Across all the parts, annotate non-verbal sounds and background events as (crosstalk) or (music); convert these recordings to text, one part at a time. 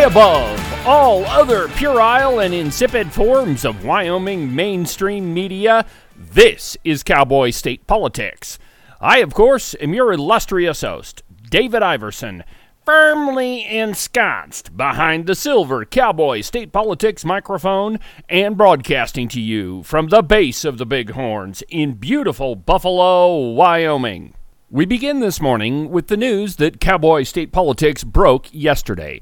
high above all other puerile and insipid forms of Wyoming mainstream media, this is Cowboy State Politics. I, of course, am your illustrious host, David Iverson, firmly ensconced behind the silver Cowboy State Politics microphone and broadcasting to you from the base of the Bighorns in beautiful Buffalo, Wyoming. We begin this morning with the news that Cowboy State Politics broke yesterday.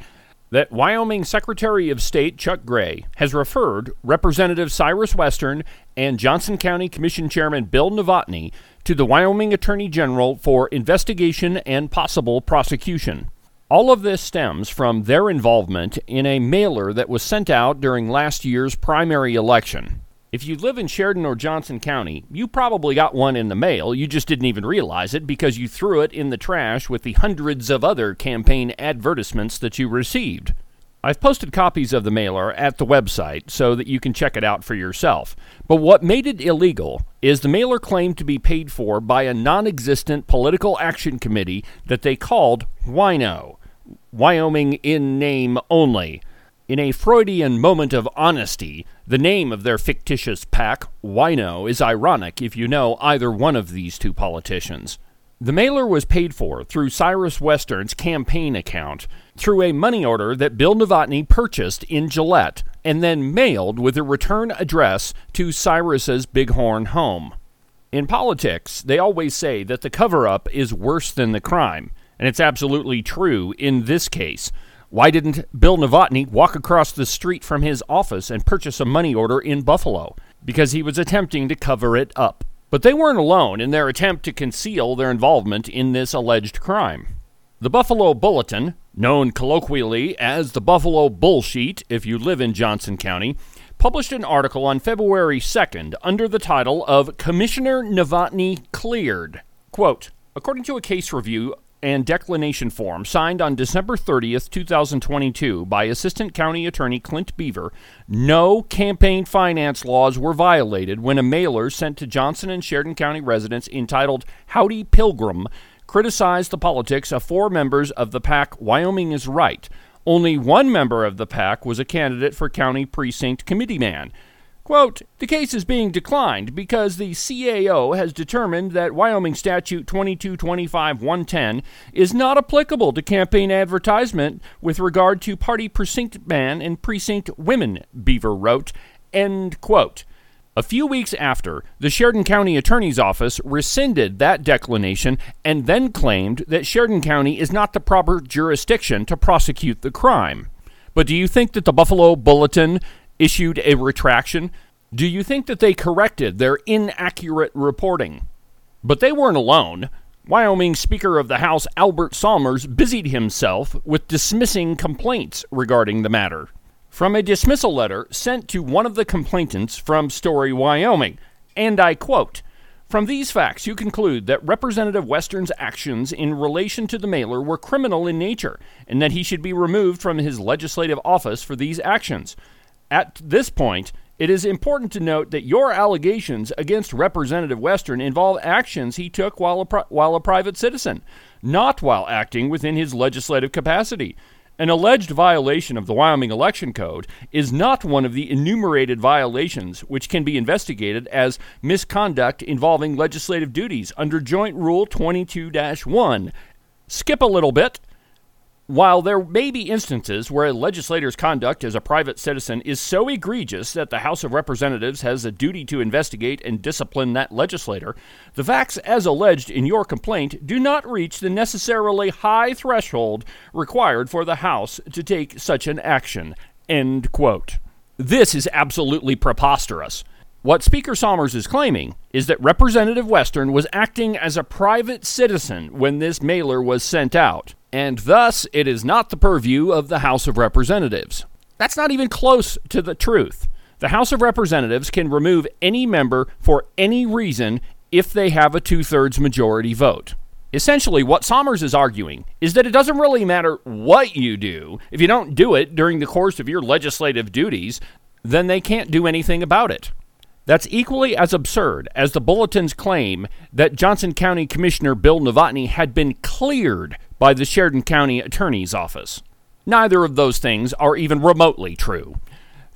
That Wyoming Secretary of State Chuck Gray has referred Representative Cyrus Western and Johnson County Commission Chairman Bill Novotny to the Wyoming Attorney General for investigation and possible prosecution. All of this stems from their involvement in a mailer that was sent out during last year's primary election. If you live in Sheridan or Johnson County, you probably got one in the mail. You just didn't even realize it because you threw it in the trash with the hundreds of other campaign advertisements that you received. I've posted copies of the mailer at the website so that you can check it out for yourself. But what made it illegal is the mailer claimed to be paid for by a non existent political action committee that they called WINO, Wyoming in name only. In a Freudian moment of honesty, the name of their fictitious PAC, Wino, is ironic if you know either one of these two politicians. The mailer was paid for through Cyrus Western's campaign account through a money order that Bill Novotny purchased in Gillette and then mailed with a return address to Cyrus's Bighorn home. In politics, they always say that the cover up is worse than the crime, and it's absolutely true in this case. Why didn't Bill Novotny walk across the street from his office and purchase a money order in Buffalo? Because he was attempting to cover it up. But they weren't alone in their attempt to conceal their involvement in this alleged crime. The Buffalo Bulletin, known colloquially as the Buffalo Bullsheet if you live in Johnson County, published an article on February 2nd under the title of Commissioner Novotny Cleared. Quote, According to a case review and declination form signed on December 30th, 2022 by Assistant County Attorney Clint Beaver, no campaign finance laws were violated when a mailer sent to Johnson and Sheridan County residents entitled Howdy Pilgrim criticized the politics of four members of the PAC Wyoming is Right. Only one member of the PAC was a candidate for county precinct committeeman. Quote, the case is being declined because the CAO has determined that Wyoming Statute 2225-110 is not applicable to campaign advertisement with regard to party precinct man and precinct women, Beaver wrote. End quote. A few weeks after, the Sheridan County Attorney's Office rescinded that declination and then claimed that Sheridan County is not the proper jurisdiction to prosecute the crime. But do you think that the Buffalo Bulletin issued a retraction. Do you think that they corrected their inaccurate reporting? But they weren't alone. Wyoming Speaker of the House Albert Sommers busied himself with dismissing complaints regarding the matter. From a dismissal letter sent to one of the complainants from Story, Wyoming, and I quote From these facts, you conclude that Representative Western's actions in relation to the mailer were criminal in nature, and that he should be removed from his legislative office for these actions. At this point, it is important to note that your allegations against Representative Western involve actions he took while a, pri- while a private citizen, not while acting within his legislative capacity. An alleged violation of the Wyoming Election Code is not one of the enumerated violations which can be investigated as misconduct involving legislative duties under Joint Rule 22 1. Skip a little bit while there may be instances where a legislator's conduct as a private citizen is so egregious that the House of Representatives has a duty to investigate and discipline that legislator, the facts as alleged in your complaint do not reach the necessarily high threshold required for the House to take such an action. End quote. This is absolutely preposterous. What Speaker Sommers is claiming is that Representative Western was acting as a private citizen when this mailer was sent out and thus it is not the purview of the House of Representatives. That's not even close to the truth. The House of Representatives can remove any member for any reason if they have a two thirds majority vote. Essentially, what Sommers is arguing is that it doesn't really matter what you do. If you don't do it during the course of your legislative duties, then they can't do anything about it. That's equally as absurd as the bulletin's claim that Johnson County Commissioner Bill Novotny had been cleared by the Sheridan County Attorney's Office. Neither of those things are even remotely true.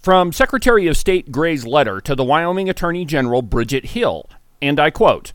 From Secretary of State Gray's letter to the Wyoming Attorney General Bridget Hill, and I quote,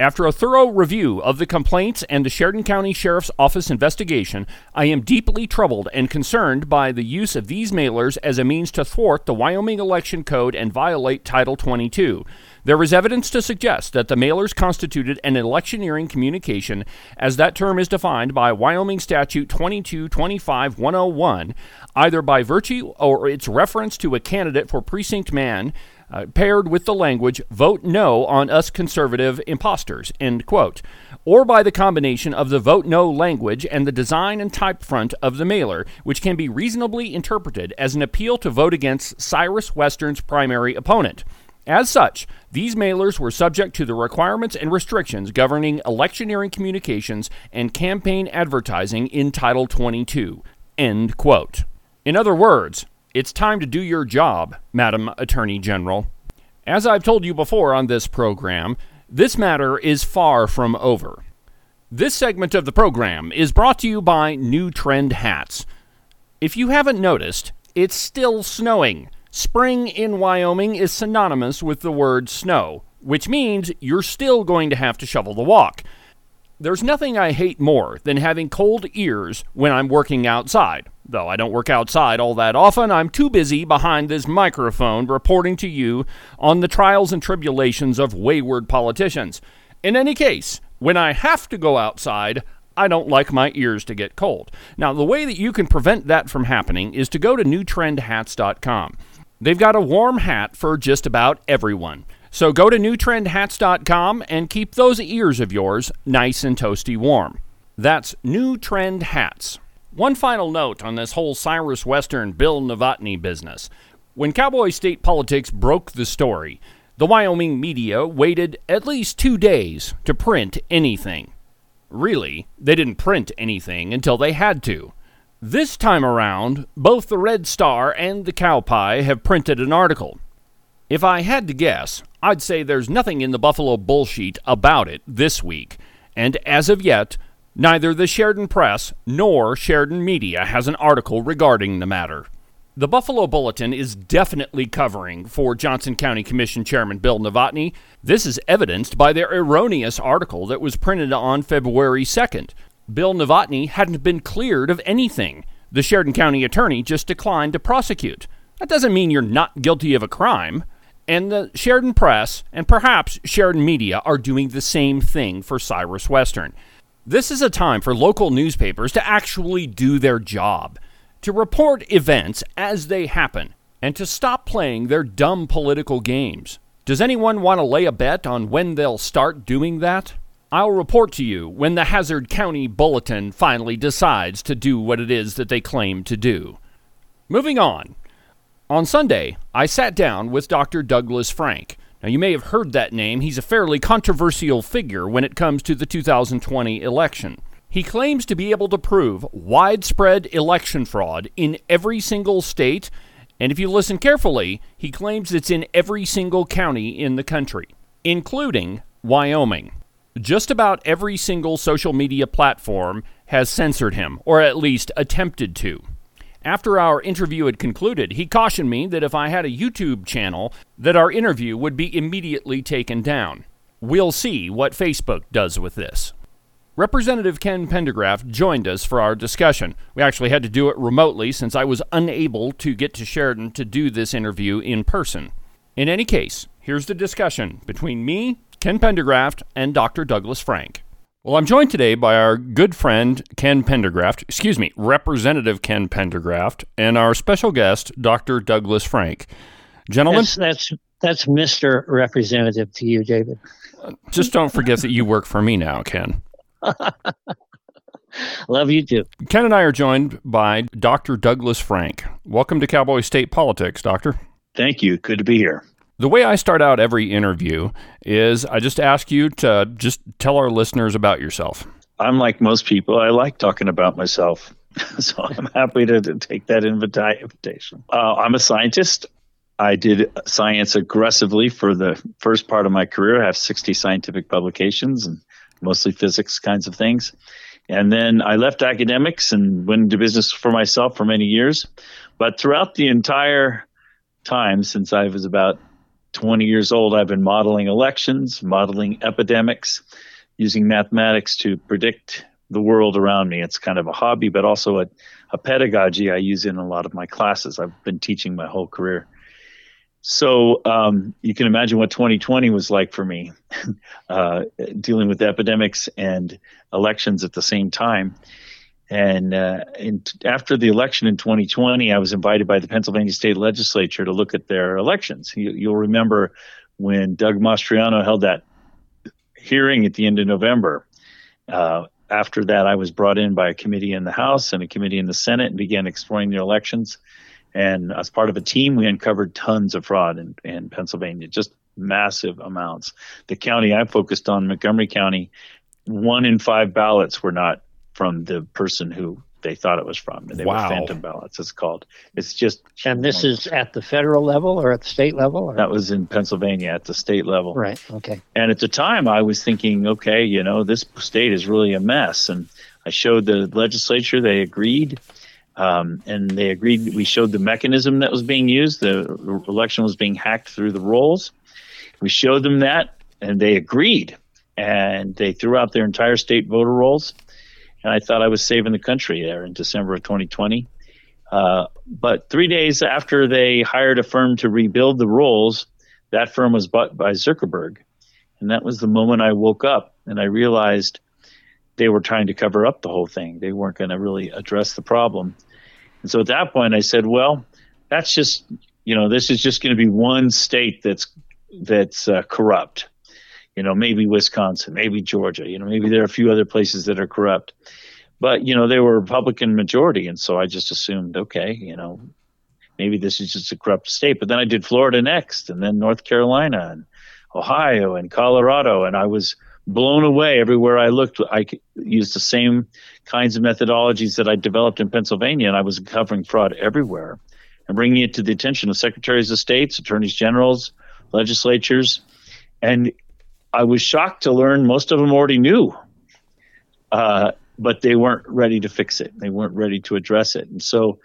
after a thorough review of the complaints and the Sheridan County Sheriff's Office investigation, I am deeply troubled and concerned by the use of these mailers as a means to thwart the Wyoming Election Code and violate Title 22. There is evidence to suggest that the mailers constituted an electioneering communication, as that term is defined by Wyoming Statute 2225-101, either by virtue or its reference to a candidate for precinct man uh, paired with the language, vote no on us conservative imposters, end quote, or by the combination of the vote no language and the design and type front of the mailer, which can be reasonably interpreted as an appeal to vote against Cyrus Western's primary opponent. As such, these mailers were subject to the requirements and restrictions governing electioneering communications and campaign advertising in Title 22. End quote. In other words, it's time to do your job, Madam Attorney General. As I've told you before on this program, this matter is far from over. This segment of the program is brought to you by New Trend Hats. If you haven't noticed, it's still snowing. Spring in Wyoming is synonymous with the word snow, which means you're still going to have to shovel the walk. There's nothing I hate more than having cold ears when I'm working outside. Though I don't work outside all that often, I'm too busy behind this microphone reporting to you on the trials and tribulations of wayward politicians. In any case, when I have to go outside, I don't like my ears to get cold. Now, the way that you can prevent that from happening is to go to newtrendhats.com. They've got a warm hat for just about everyone. So go to newtrendhats.com and keep those ears of yours nice and toasty warm. That's New Trend Hats. One final note on this whole Cyrus Western Bill Novotny business. When Cowboy State Politics broke the story, the Wyoming media waited at least two days to print anything. Really, they didn't print anything until they had to. This time around, both the Red Star and the Cowpie have printed an article. If I had to guess, I'd say there's nothing in the Buffalo bullshit about it this week, and as of yet, neither the Sheridan Press nor Sheridan Media has an article regarding the matter. The Buffalo Bulletin is definitely covering for Johnson County Commission Chairman Bill Novotny. This is evidenced by their erroneous article that was printed on February 2nd. Bill Novotny hadn't been cleared of anything. The Sheridan County attorney just declined to prosecute. That doesn't mean you're not guilty of a crime. And the Sheridan Press and perhaps Sheridan Media are doing the same thing for Cyrus Western. This is a time for local newspapers to actually do their job, to report events as they happen, and to stop playing their dumb political games. Does anyone want to lay a bet on when they'll start doing that? I'll report to you when the Hazard County Bulletin finally decides to do what it is that they claim to do. Moving on, on Sunday, I sat down with Dr. Douglas Frank. Now, you may have heard that name. He's a fairly controversial figure when it comes to the 2020 election. He claims to be able to prove widespread election fraud in every single state, and if you listen carefully, he claims it's in every single county in the country, including Wyoming. Just about every single social media platform has censored him, or at least attempted to. After our interview had concluded, he cautioned me that if I had a YouTube channel, that our interview would be immediately taken down. We'll see what Facebook does with this. Representative Ken Pendergraft joined us for our discussion. We actually had to do it remotely since I was unable to get to Sheridan to do this interview in person. In any case, here's the discussion between me, Ken Pendergraft, and Dr. Douglas Frank. Well, I'm joined today by our good friend Ken Pendergraft, excuse me, Representative Ken Pendergraft, and our special guest, Dr. Douglas Frank. Gentlemen, that's that's, that's Mr. Representative to you, David. Uh, just don't forget that you work for me now, Ken. (laughs) Love you too. Ken and I are joined by Dr. Douglas Frank. Welcome to Cowboy State Politics, Doctor. Thank you. Good to be here. The way I start out every interview is I just ask you to just tell our listeners about yourself. I'm like most people. I like talking about myself. (laughs) so I'm happy to, to take that invitation. Uh, I'm a scientist. I did science aggressively for the first part of my career. I have 60 scientific publications and mostly physics kinds of things. And then I left academics and went into business for myself for many years. But throughout the entire time since I was about 20 years old, I've been modeling elections, modeling epidemics, using mathematics to predict the world around me. It's kind of a hobby, but also a, a pedagogy I use in a lot of my classes. I've been teaching my whole career. So um, you can imagine what 2020 was like for me, (laughs) uh, dealing with epidemics and elections at the same time. And uh, in, after the election in 2020, I was invited by the Pennsylvania State Legislature to look at their elections. You, will remember when Doug Mastriano held that hearing at the end of November. Uh, after that, I was brought in by a committee in the House and a committee in the Senate and began exploring their elections. And as part of a team, we uncovered tons of fraud in, in Pennsylvania, just massive amounts. The county I focused on, Montgomery County, one in five ballots were not from the person who they thought it was from. And they wow. were phantom ballots. It's called. It's just. And this is at the federal level or at the state level? Or? That was in Pennsylvania at the state level. Right. Okay. And at the time, I was thinking, okay, you know, this state is really a mess. And I showed the legislature. They agreed. Um, and they agreed. We showed the mechanism that was being used. The election was being hacked through the rolls. We showed them that, and they agreed. And they threw out their entire state voter rolls and I thought I was saving the country there in December of 2020. Uh, but three days after they hired a firm to rebuild the rolls, that firm was bought by Zuckerberg. And that was the moment I woke up and I realized they were trying to cover up the whole thing. They weren't going to really address the problem. And so at that point, I said, well, that's just, you know, this is just going to be one state that's that's uh, corrupt you know, maybe Wisconsin, maybe Georgia, you know, maybe there are a few other places that are corrupt. But, you know, they were Republican majority. And so I just assumed, okay, you know, maybe this is just a corrupt state. But then I did Florida next, and then North Carolina, and Ohio, and Colorado. And I was blown away everywhere I looked. I used the same kinds of methodologies that I developed in Pennsylvania, and I was uncovering fraud everywhere and bringing it to the attention of secretaries of states, attorneys generals, legislatures. And I was shocked to learn most of them already knew, uh, but they weren't ready to fix it. They weren't ready to address it. And so,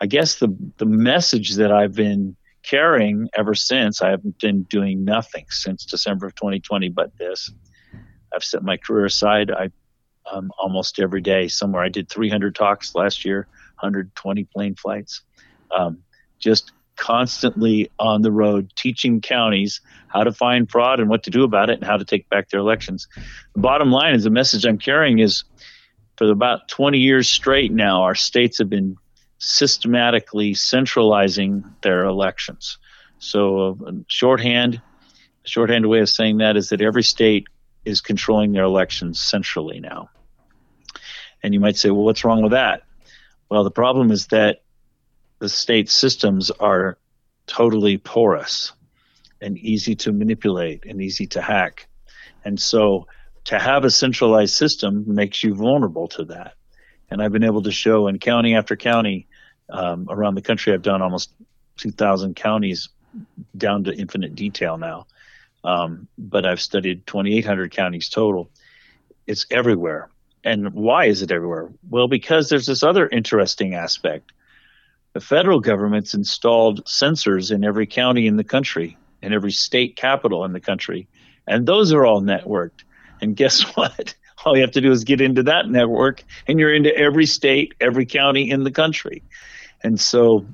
I guess the the message that I've been carrying ever since I haven't been doing nothing since December of 2020, but this. I've set my career aside. I um, almost every day somewhere. I did 300 talks last year, 120 plane flights. Um, just constantly on the road teaching counties how to find fraud and what to do about it and how to take back their elections. The bottom line is the message I'm carrying is for about 20 years straight now, our states have been systematically centralizing their elections. So, uh, shorthand, a shorthand way of saying that is that every state is controlling their elections centrally now. And you might say, well, what's wrong with that? Well, the problem is that the state systems are totally porous and easy to manipulate and easy to hack. And so to have a centralized system makes you vulnerable to that. And I've been able to show in county after county um, around the country, I've done almost 2,000 counties down to infinite detail now. Um, but I've studied 2,800 counties total. It's everywhere. And why is it everywhere? Well, because there's this other interesting aspect the federal government's installed sensors in every county in the country, in every state capital in the country, and those are all networked. And guess (laughs) what? All you have to do is get into that network, and you're into every state, every county in the country. And so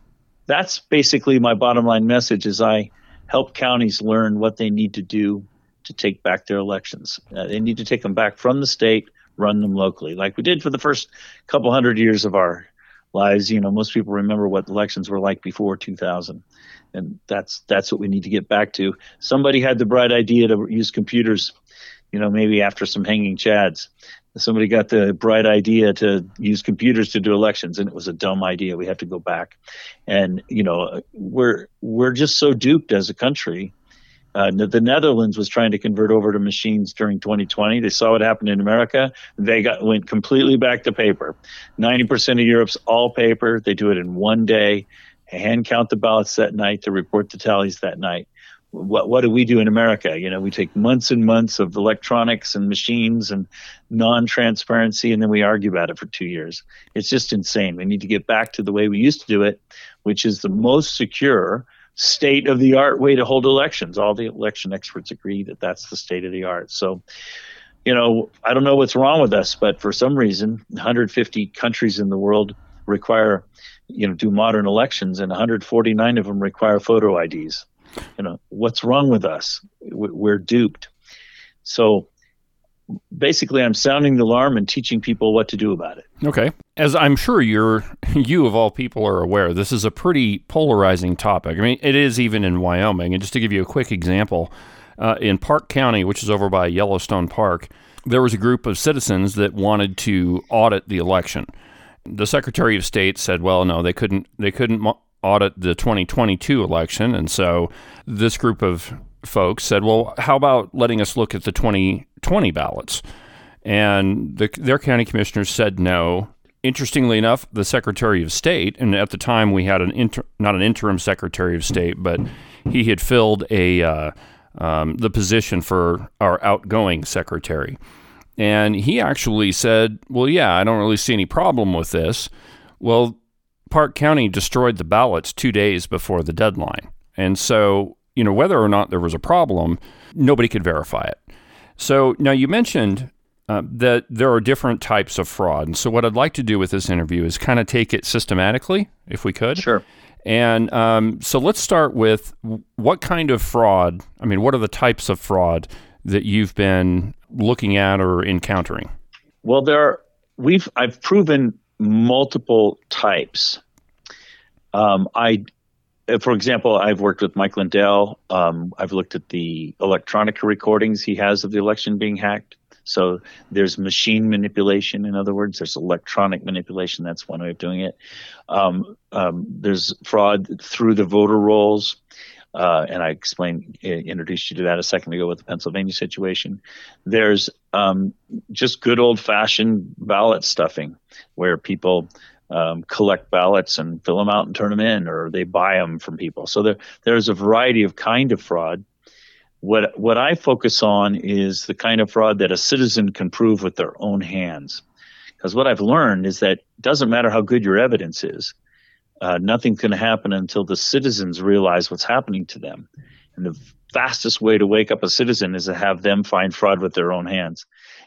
that's basically my bottom line message is I help counties learn what they need to do to take back their elections. Uh, they need to take them back from the state, run them locally, like we did for the first couple hundred years of our lives. You know, most people remember what elections were like before 2000, and that's that's what we need to get back to. Somebody had the bright idea to use computers. You know, maybe after some hanging chads, somebody got the bright idea to use computers to do elections, and it was a dumb idea. We have to go back, and you know, we're we're just so duped as a country uh, the Netherlands was trying to convert over to machines during 2020. They saw what happened in America. They got went completely back to paper. 90% of Europe's all paper. They do it in one day. Hand count the ballots that night to report the tallies that night. what what do we do in America? You know, we take months and months of electronics and machines and non-transparency, and then we argue about it for two years. It's just insane. We need to get back to the way we used to do it, which is the most secure, state of the art way to hold elections. All the election experts agree that that's the state of the art. So, you know, I don't know what's wrong with us, but for some reason, 150 countries in the world require, you know, do modern elections, and 149 of them require photo IDs you know what's wrong with us? We're duped. So basically i'm sounding the alarm and teaching people what to do about it. Okay as i'm sure you're (laughs) you of all people are aware this is a pretty polarizing topic i mean it is even in wyoming and just to give you a quick example uh, in park county which is over by yellowstone park there was a group of citizens that wanted to audit the election the secretary of state said well no they couldn't they couldn't audit the 2022 election. And so this group of folks said, well, how about letting us look at the 2020 ballots? And the, their county commissioners said no. Interestingly enough, the Secretary of State, and at the time we had an inter, not an interim Secretary of State, but he had filled a uh, um, the position for our outgoing secretary, and he actually said, "Well, yeah, I don't really see any problem with this." Well, Park County destroyed the ballots two days before the deadline. And so, you know, whether or not there was a problem, nobody could verify it. So now you mentioned uh, that there are different types of fraud. And so, what I'd like to do with this interview is kind of take it systematically, if we could. Sure. And um, so, let's start with what kind of fraud, I mean, what are the types of fraud that you've been looking at or encountering? Well, there are, we've, I've proven multiple types. Um, I, uh, for example, I've worked with Mike Lindell. Um, I've looked at the electronic recordings he has of the election being hacked. So there's machine manipulation. In other words, there's electronic manipulation. That's one way of doing it. Um, um there's fraud through the voter rolls. Uh, and I explained, introduced you to that a second ago with the Pennsylvania situation. There's um, just good old fashioned ballot stuffing where people um, collect ballots and fill them out and turn them in, or they buy them from people. So there, there's a variety of kind of fraud. What what I focus on is the kind of fraud that a citizen can prove with their own hands. Because what I've learned is that it doesn't matter how good your evidence is, uh, nothing's going to happen until the citizens realize what's happening to them. And the fastest way to wake up a citizen is to have them find fraud with their own hands,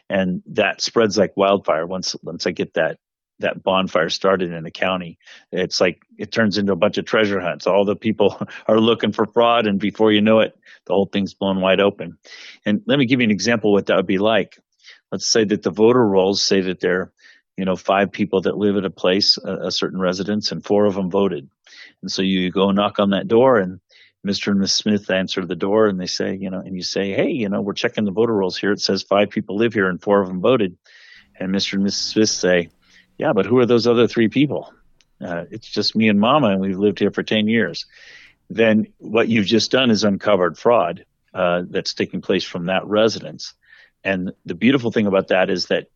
and that spreads like wildfire. Once once I get that that bonfire started in the county, it's like it turns into a bunch of treasure hunts. All the people (laughs) are looking for fraud, and before you know it, the whole thing's blown wide open. And let me give you an example of what that would be like. Let's say that the voter rolls say that there are, you know five people that live at a place, a, a certain residence, and four of them voted. And so you go knock on that door, and Mr. and Miss Smith answer the door, and they say, you know, and you say, hey, you know, we're checking the voter rolls here. It says five people live here, and four of them voted. And Mr. and Miss Smith say, yeah, but who are those other three people? Uh, it's just me and mama, and we've lived here for 10 years. Then what you've just done is uncovered fraud uh, that's taking place from that residence. And the beautiful thing about that is that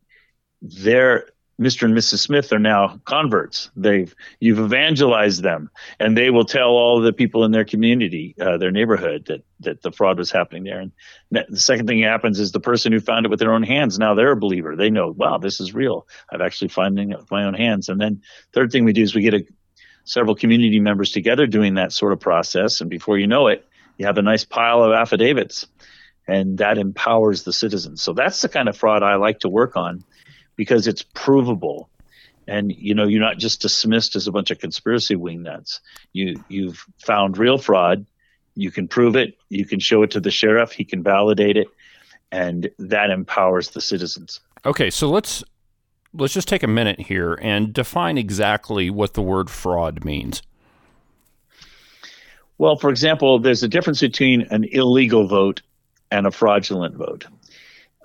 their Mr. and Mrs. Smith are now converts. They've you've evangelized them, and they will tell all the people in their community, uh, their neighborhood, that that the fraud was happening there. And the second thing that happens is the person who found it with their own hands now they're a believer. They know, wow, this is real. I've actually finding it with my own hands. And then third thing we do is we get a, several community members together doing that sort of process, and before you know it, you have a nice pile of affidavits, and that empowers the citizens. So that's the kind of fraud I like to work on because it's provable. And you know you're not just dismissed as a bunch of conspiracy wingnuts. You you've found real fraud. You can prove it. You can show it to the sheriff. He can validate it. And that empowers the citizens. Okay so let's let's just take a minute here and define exactly what the word fraud means. Well for example there's a difference between an illegal vote and a fraudulent vote.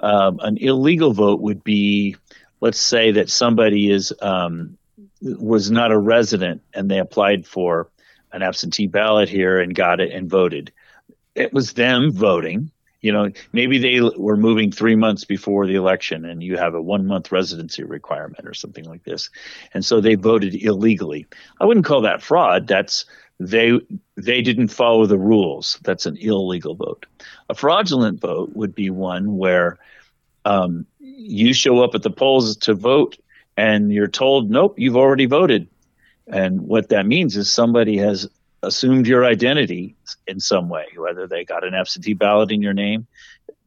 Um, an illegal vote would be let's say that somebody is um, was not a resident and they applied for an absentee ballot here and got it and voted. It was them voting. You know, maybe they were moving three months before the election and you have a one month residency requirement or something like this. And so they voted illegally. I wouldn't call that fraud. That's they they didn't follow the rules. That's an illegal vote. A fraudulent vote would be one where um, you show up at the polls to vote and you're told, nope, you've already voted. And what that means is somebody has assumed your identity in some way, whether they got an absentee ballot in your name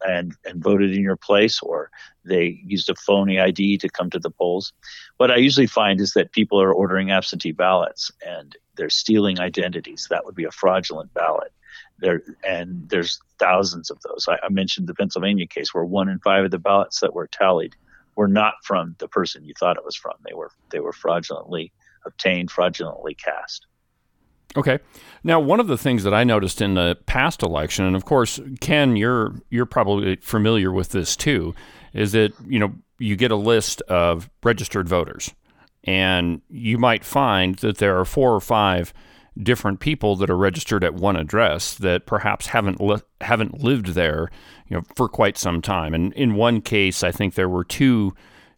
and, and voted in your place or they used a phony ID to come to the polls. What I usually find is that people are ordering absentee ballots and they're stealing identities. That would be a fraudulent ballot. There and there's thousands of those. I, I mentioned the Pennsylvania case where one in five of the ballots that were tallied were not from the person you thought it was from. They were they were fraudulently obtained, fraudulently cast. Okay. Now, one of the things that I noticed in the past election, and of course, Ken, you're you're probably familiar with this too, is that you know you get a list of registered voters, and you might find that there are four or five different people that are registered at one address that perhaps haven't li- haven't lived there, you know, for quite some time. And in one case, I think there were two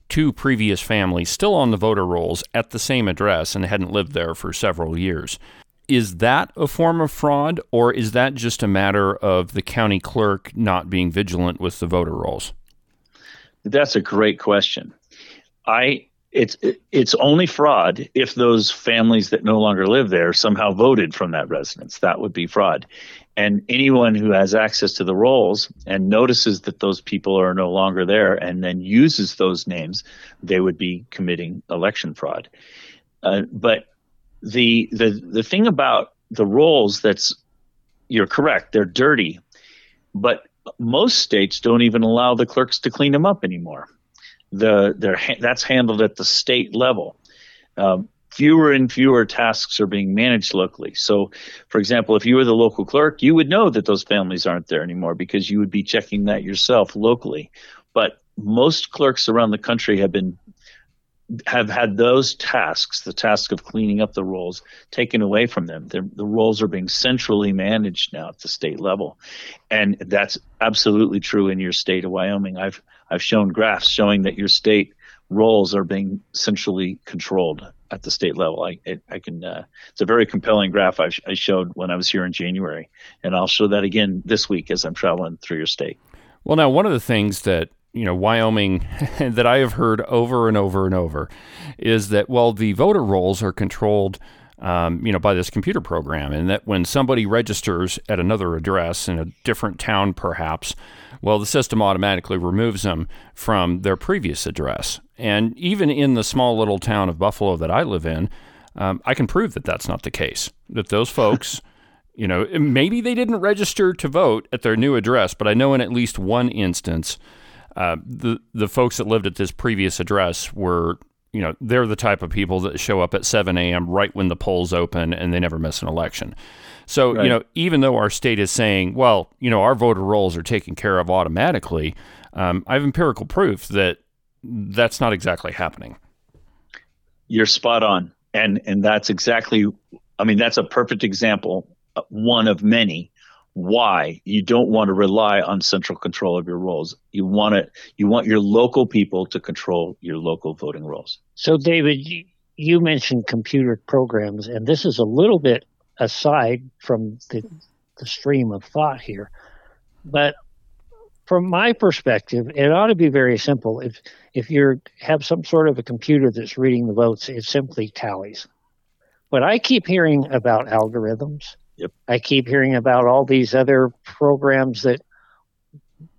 two previous families still on the voter rolls at the same address and hadn't lived there for several years. Is that a form of fraud, or is that just a matter of the county clerk not being vigilant with the voter rolls? That's a great question. I it's it's only fraud if those families that no longer live there somehow voted from that residence. That would be fraud. And anyone who has access to the rolls and notices that those people are no longer there and then uses those names, they would be committing election fraud. Uh, but the the the thing about the rolls that's you're correct, they're dirty, but most states don't even allow the clerks to clean them up anymore the that's handled at the state level. Um, fewer and fewer tasks are being managed locally. So, for example, if you were the local clerk, you would know that those families aren't there anymore because you would be checking that yourself locally. But most clerks around the country have been have had those tasks, the task of cleaning up the rolls, taken away from them. The, the rolls are being centrally managed now at the state level, and that's absolutely true in your state of Wyoming. I've I've shown graphs showing that your state rolls are being centrally controlled at the state level. I I can uh, it's a very compelling graph I, I showed when I was here in January, and I'll show that again this week as I'm traveling through your state. Well, now one of the things that you know, Wyoming (laughs) that I have heard over and over and over is that, well, the voter rolls are controlled, um, you know, by this computer program, and that when somebody registers at another address in a different town, perhaps, well, the system automatically removes them from their previous address. And even in the small little town of Buffalo that I live in, um, I can prove that that's not the case. That those (laughs) folks. You know, maybe they didn't register to vote at their new address, but I know in at least one instance, uh, the the folks that lived at this previous address were you know they're the type of people that show up at 7 a.m. right when the polls open and they never miss an election. So right. you know even though our state is saying well you know our voter rolls are taken care of automatically, um, I have empirical proof that that's not exactly happening. You're spot on, and and that's exactly I mean that's a perfect example, uh, one of many why you don't want to rely on central control of your rolls. You want it. You want your local people to control your local voting rolls. So, David, you mentioned computer programs, and this is a little bit aside from the, the stream of thought here, but from my perspective, it ought to be very simple. If if you have some sort of a computer that's reading the votes, it simply tallies. But I keep hearing about algorithms Yep. I keep hearing about all these other programs that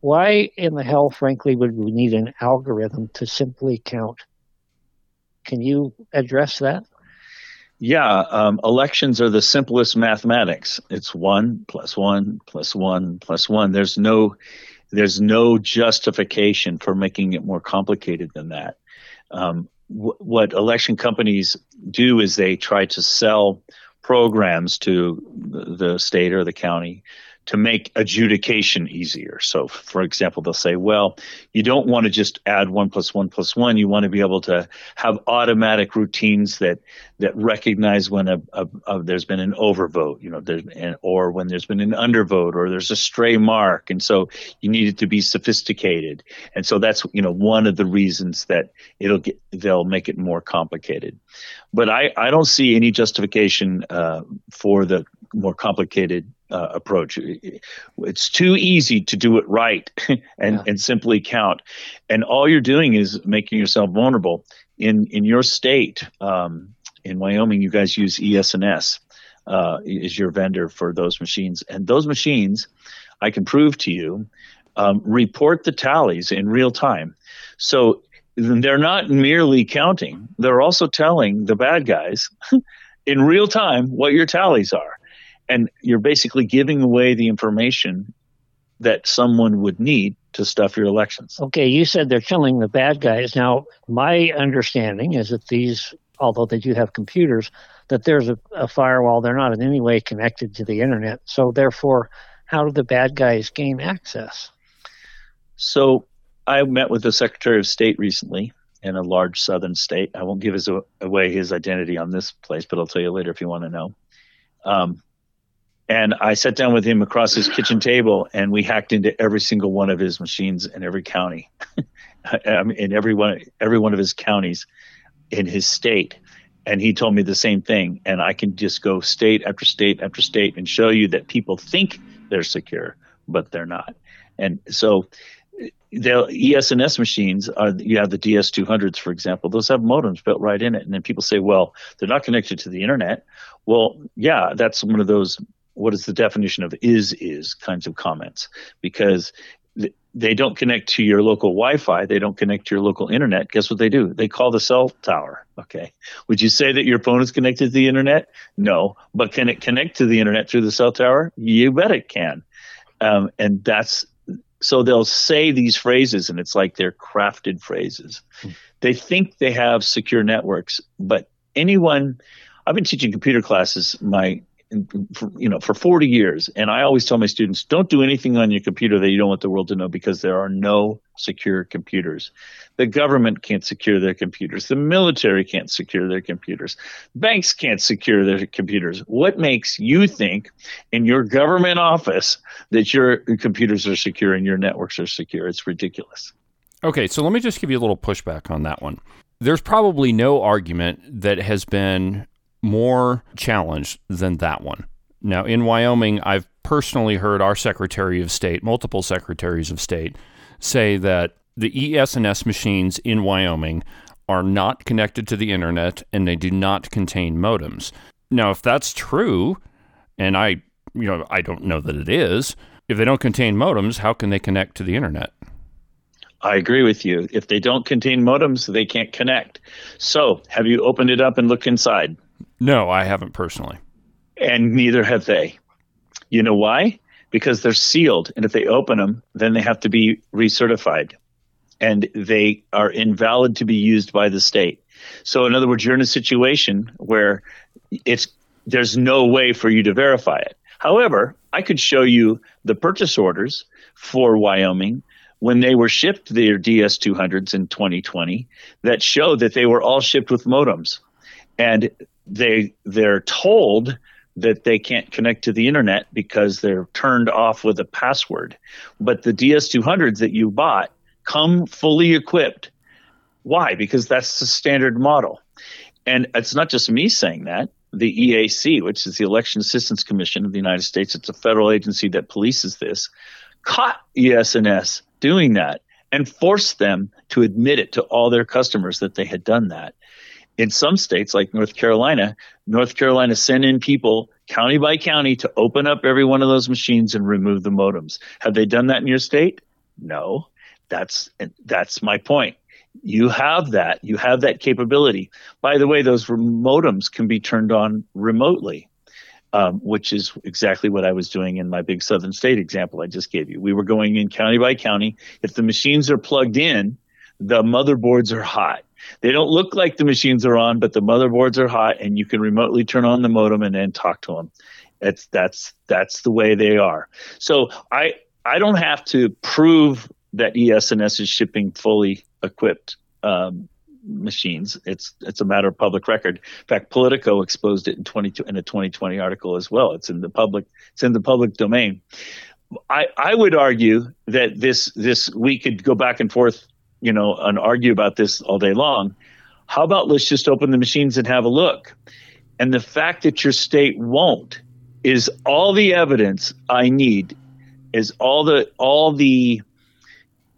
why in the hell frankly would we need an algorithm to simply count? Can you address that? Yeah, um, elections are the simplest mathematics. It's one plus one plus one plus one. There's no, there's no justification for making it more complicated than that. Um, w- what election companies do is they try to sell programs to the state or the county to make adjudication easier. So, for example, they'll say, well, you don't want to just add one plus one plus one. You want to be able to have automatic routines that that recognize when a, a, a there's been an overvote, you know, or when there's been an undervote, or there's a stray mark, and so you need it to be sophisticated. And so that's you know one of the reasons that it'll get they'll make it more complicated. But I I don't see any justification uh, for the more complicated uh, approach. It's too easy to do it right (laughs) and, yeah. and simply count. And all you're doing is making yourself vulnerable. In, in your state, um, in Wyoming, you guys use ES&S uh, is your vendor for those machines. And those machines, I can prove to you, um, report the tallies in real time. So they're not merely counting, they're also telling the bad guys (laughs) in real time what your tallies are and you're basically giving away the information that someone would need to stuff your elections. Okay, you said they're killing the bad guys. Now, my understanding is that these, although they do have computers, that there's a, a firewall. They're not in any way connected to the internet. So, therefore, how do the bad guys gain access? So, I met with the Secretary of State recently in a large southern state. I won't give his, away his identity on this place, but I'll tell you later if you want to know. Um, and I sat down with him across his kitchen table, and we hacked into every single one of his machines in every county, (laughs) in every one, every one of his counties in his state. And he told me the same thing. And I can just go state after state after state and show you that people think they're secure, but they're not. And so the ES&S machines are you have the DS200s for example those have modems built right in it and then people say well they're not connected to the internet well yeah that's one of those what is the definition of is is kinds of comments because they don't connect to your local Wi-Fi. They don't connect to your local internet. Guess what they do? They call the cell tower. Okay. Would you say that your phone is connected to the internet? No. But can it connect to the internet through the cell tower? You bet it can. Um, and that's so they'll say these phrases, and it's like they're crafted phrases. Hmm. They think they have secure networks, but anyone. I've been teaching computer classes my for, you know for 40 years. And i always tell my students don't do anything on your computer that you don't want the world to know because there are no secure computers. The government can't secure their computers. The military can't secure their computers. Banks can't secure their computers. What makes you think in your government office that your computers are secure and your networks are secure? It's ridiculous. Okay so let me just give you a little pushback on that one. There's probably no argument that has been more challenged than that one. Now, in Wyoming, I've personally heard our Secretary of State, multiple Secretaries of State, say that the ES&S machines in Wyoming are not connected to the internet and they do not contain modems. Now, if that's true, and I, you know, I don't know that it is, if they don't contain modems, how can they connect to the internet? I agree with you. If they don't contain modems, they can't connect. So, have you opened it up and looked inside? No, I haven't personally. And neither have they. You know why? Because they're sealed. And if they open them, then they have to be recertified. And they are invalid to be used by the state. So, in other words, you're in a situation where it's there's no way for you to verify it. However, I could show you the purchase orders for Wyoming when they were shipped their DS200s in 2020 that show that they were all shipped with modems. And they they're told that they can't connect to the internet because they're turned off with a password. But the DS200s that you bought come fully equipped. Why? Because that's the standard model. And it's not just me saying that. The EAC, which is the Election Assistance Commission of the United States, it's a federal agency that polices this, caught ES&S doing that and forced them to admit it to all their customers that they had done that in some states like North Carolina, North Carolina sent in people county by county to open up every one of those machines and remove the modems. Have they done that in your state? No. That's that's my point. You have that. You have that capability. By the way, those modems can be turned on remotely, um, which is exactly what I was doing in my big southern state example I just gave you. We were going in county by county. If the machines are plugged in, the motherboards are hot they don't look like the machines are on, but the motherboards are hot, and you can remotely turn on the modem and then talk to them. It's that's that's the way they are. So I I don't have to prove that ES&S is shipping fully equipped um, machines. It's it's a matter of public record. In fact, Politico exposed it in 22 in a 2020 article as well. It's in the public it's in the public domain. I I would argue that this this we could go back and forth, you know, and argue about this all day long. How about let's just open the machines and have a look? And the fact that your state won't is all the evidence I need is all the all the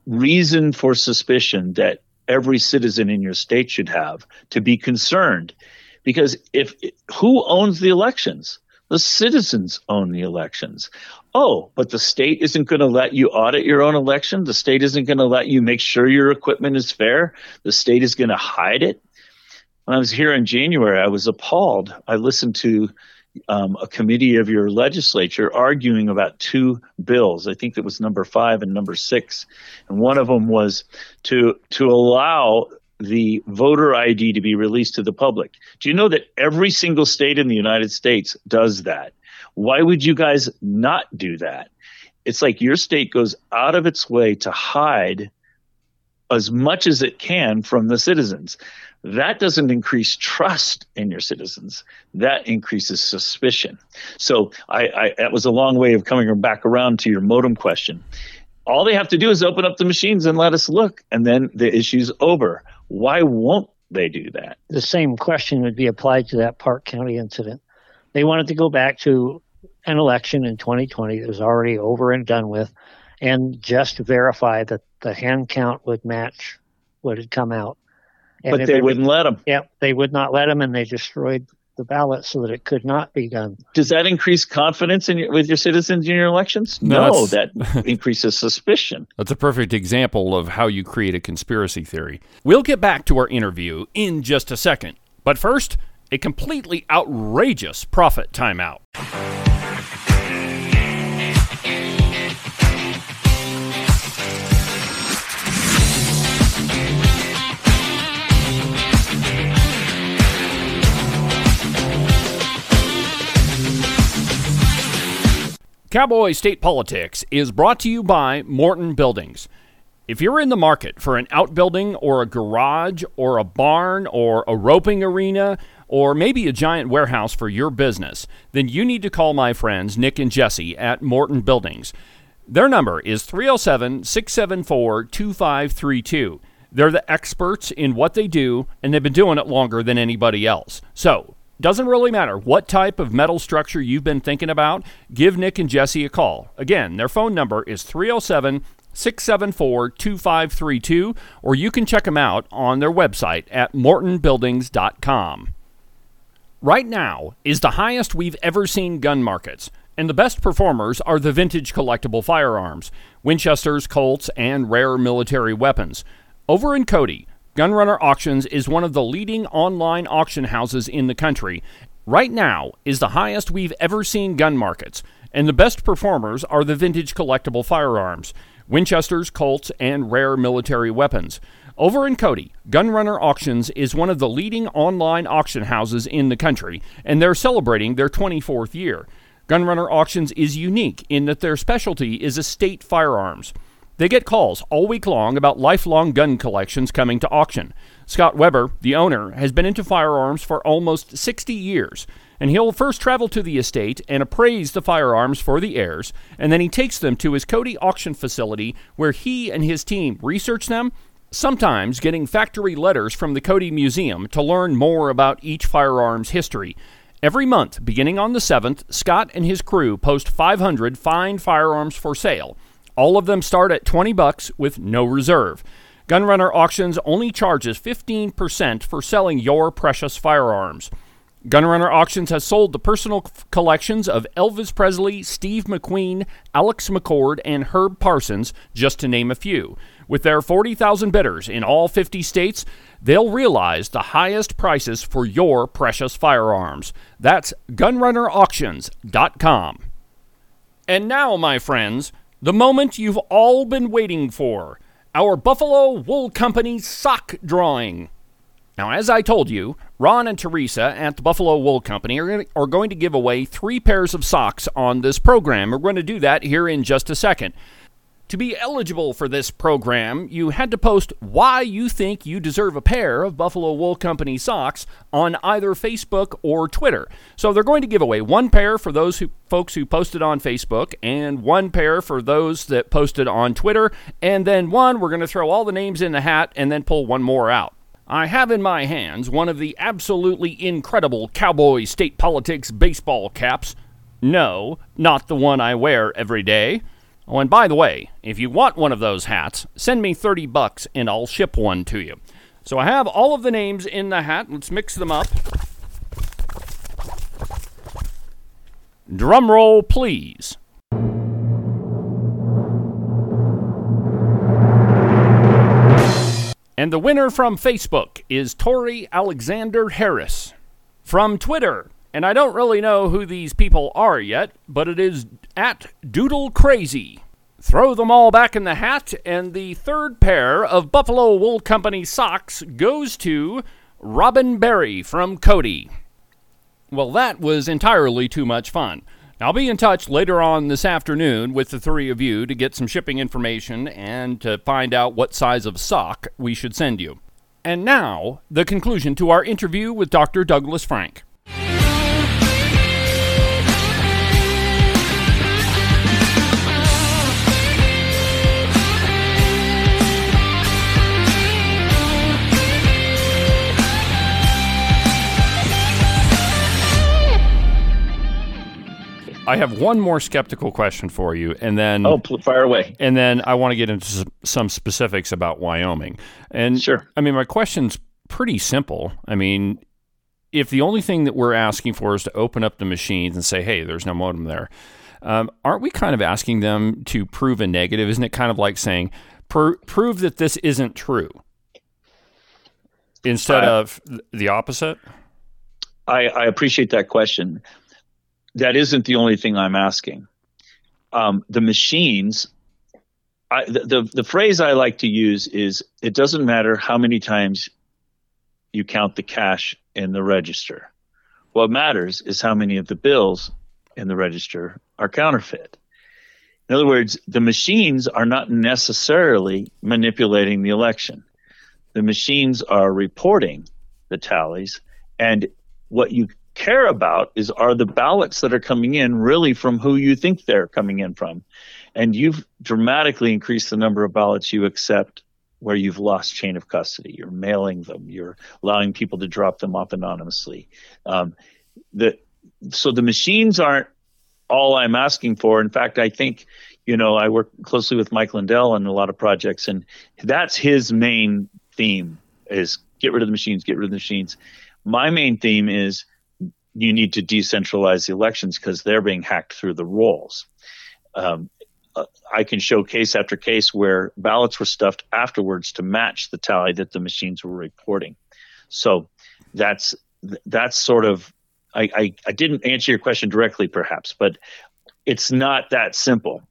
reason for suspicion that every citizen in your state should have to be concerned because if who owns the elections the citizens own the elections. Oh but the state isn't going to let you audit your own election? The state isn't going to let you make sure your equipment is fair? The state is going to hide it? When i was here in january i was appalled. I listened to um, a committee of your legislature arguing about two bills. I think it was number five and number six, and one of them was to to allow the voter ID to be released to the public. Do you know that every single state in the United States does that? Why would you guys not do that? It's like your state goes out of its way to hide as much as it can from the citizens. That doesn't increase trust in your citizens. That increases suspicion. So I, I, that was a long way of coming back around to your modem question. All they have to do is open up the machines and let us look, and then the issue's over. Why won't they do that? The same question would be applied to that Park County incident. They wanted to go back to an election in 2020 that was already over and done with and just verify that the hand count would match what had come out. And but they wouldn't let them. Yeah, they would not let them, and they destroyed the ballot so that it could not be done. Does that increase confidence in your, with your citizens in your elections? No, no that (laughs) increases suspicion. That's a perfect example of how you create a conspiracy theory. We'll get back to our interview in just a second, but first, a completely outrageous profit timeout. Cowboy State Politics is brought to you by Morton Buildings. If you're in the market for an outbuilding or a garage or a barn or a roping arena or maybe a giant warehouse for your business, then you need to call my friends Nick and Jesse at Morton Buildings. Their number is 307 674 2532. They're the experts in what they do, and they've been doing it longer than anybody else. So, doesn't really matter what type of metal structure you've been thinking about, give Nick and Jesse a call. Again, their phone number is 307 674 2532, or you can check them out on their website at mortonbuildings.com. Right now is the highest we've ever seen gun markets, and the best performers are the vintage collectible firearms, Winchesters, Colts, and rare military weapons. Over in Cody, Gunrunner Auctions is one of the leading online auction houses in the country. Right now is the highest we've ever seen gun markets, and the best performers are the vintage collectible firearms, Winchesters, Colts, and rare military weapons. Over in Cody, Gunrunner Auctions is one of the leading online auction houses in the country, and they're celebrating their 24th year. Gunrunner Auctions is unique in that their specialty is estate firearms. They get calls all week long about lifelong gun collections coming to auction. Scott Weber, the owner, has been into firearms for almost 60 years, and he'll first travel to the estate and appraise the firearms for the heirs, and then he takes them to his Cody auction facility where he and his team research them, sometimes getting factory letters from the Cody Museum to learn more about each firearm's history. Every month, beginning on the 7th, Scott and his crew post 500 fine firearms for sale. All of them start at 20 bucks with no reserve. Gunrunner Auctions only charges 15% for selling your precious firearms. Gunrunner Auctions has sold the personal collections of Elvis Presley, Steve McQueen, Alex McCord, and Herb Parsons, just to name a few. With their 40,000 bidders in all 50 states, they'll realize the highest prices for your precious firearms. That's gunrunnerauctions.com. And now, my friends, the moment you've all been waiting for our Buffalo Wool Company sock drawing. Now, as I told you, Ron and Teresa at the Buffalo Wool Company are, are going to give away three pairs of socks on this program. We're going to do that here in just a second. To be eligible for this program, you had to post why you think you deserve a pair of Buffalo Wool Company socks on either Facebook or Twitter. So they're going to give away one pair for those who, folks who posted on Facebook, and one pair for those that posted on Twitter, and then one we're going to throw all the names in the hat and then pull one more out. I have in my hands one of the absolutely incredible Cowboy State Politics baseball caps. No, not the one I wear every day. Oh, and by the way, if you want one of those hats, send me 30 bucks and I'll ship one to you. So I have all of the names in the hat. Let's mix them up. Drum roll, please. And the winner from Facebook is Tori Alexander Harris. From Twitter, and I don't really know who these people are yet, but it is at Doodle Crazy. Throw them all back in the hat, and the third pair of Buffalo Wool Company socks goes to Robin Berry from Cody. Well, that was entirely too much fun. I'll be in touch later on this afternoon with the three of you to get some shipping information and to find out what size of sock we should send you. And now, the conclusion to our interview with Dr. Douglas Frank. I have one more skeptical question for you, and then oh, fire away. And then I want to get into some specifics about Wyoming. And sure, I mean my question's pretty simple. I mean, if the only thing that we're asking for is to open up the machines and say, "Hey, there's no modem there," um, aren't we kind of asking them to prove a negative? Isn't it kind of like saying, "Prove that this isn't true," instead uh, of the opposite? I, I appreciate that question that isn't the only thing I'm asking. Um, the machines, I, the, the, the phrase I like to use is it doesn't matter how many times you count the cash in the register. What matters is how many of the bills in the register are counterfeit. In other words, the machines are not necessarily manipulating the election. The machines are reporting the tallies, and what you care about is are the ballots that are coming in really from who you think they're coming in from? And you've dramatically increased the number of ballots you accept where you've lost chain of custody. You're mailing them. You're allowing people to drop them off anonymously. Um, the, so the machines aren't all I'm asking for. In fact, I think, you know, I work closely with Mike Lindell on a lot of projects, and that's his main theme is get rid of the machines, get rid of the machines. My main theme is you need to decentralize the elections because they're being hacked through the rolls. Um, I can show case after case where ballots were stuffed afterwards to match the tally that the machines were reporting. So that's that's sort of I, I, I didn't answer your question directly, perhaps, but it's not that simple.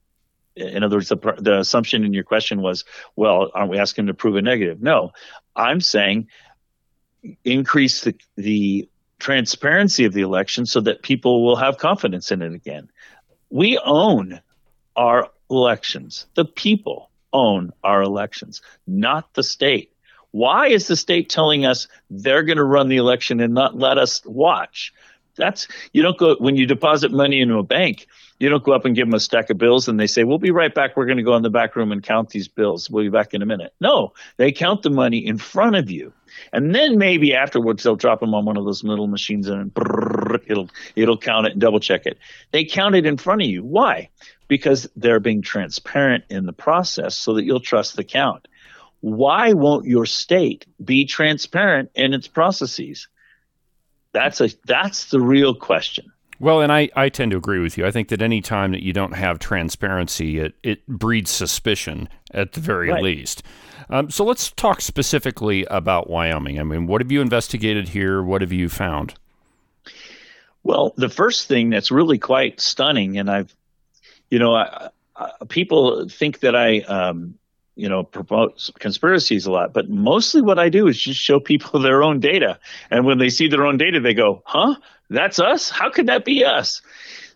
In other words, the, the assumption in your question was, well, aren't we asking to prove a negative? No, I'm saying increase the, the transparency of the election so that people will have confidence in it again. We own our elections. The people own our elections, not the state. Why is the state telling us they're going to run the election and not let us watch? That's you don't go when you deposit money into a bank. You don't go up and give them a stack of bills and they say, "We'll be right back. We're going to go in the back room and count these bills. We'll be back in a minute." No, they count the money in front of you, and then maybe afterwards they'll drop them on one of those little machines and it'll it'll count it and double check it. They count it in front of you. Why? Because they're being transparent in the process, so that you'll trust the count. Why won't your state be transparent in its processes? That's a that's the real question. Well, and I, I tend to agree with you. I think that any time that you don't have transparency, it, it breeds suspicion at the very right. least. Um, so let's talk specifically about Wyoming. I mean, what have you investigated here? What have you found? Well, the first thing that's really quite stunning, and I've, you know, I, I, people think that I um, you know, promote conspiracies a lot, but mostly what I do is just show people (laughs) their own data. And when they see their own data, they go, huh? That's us? How could that be us?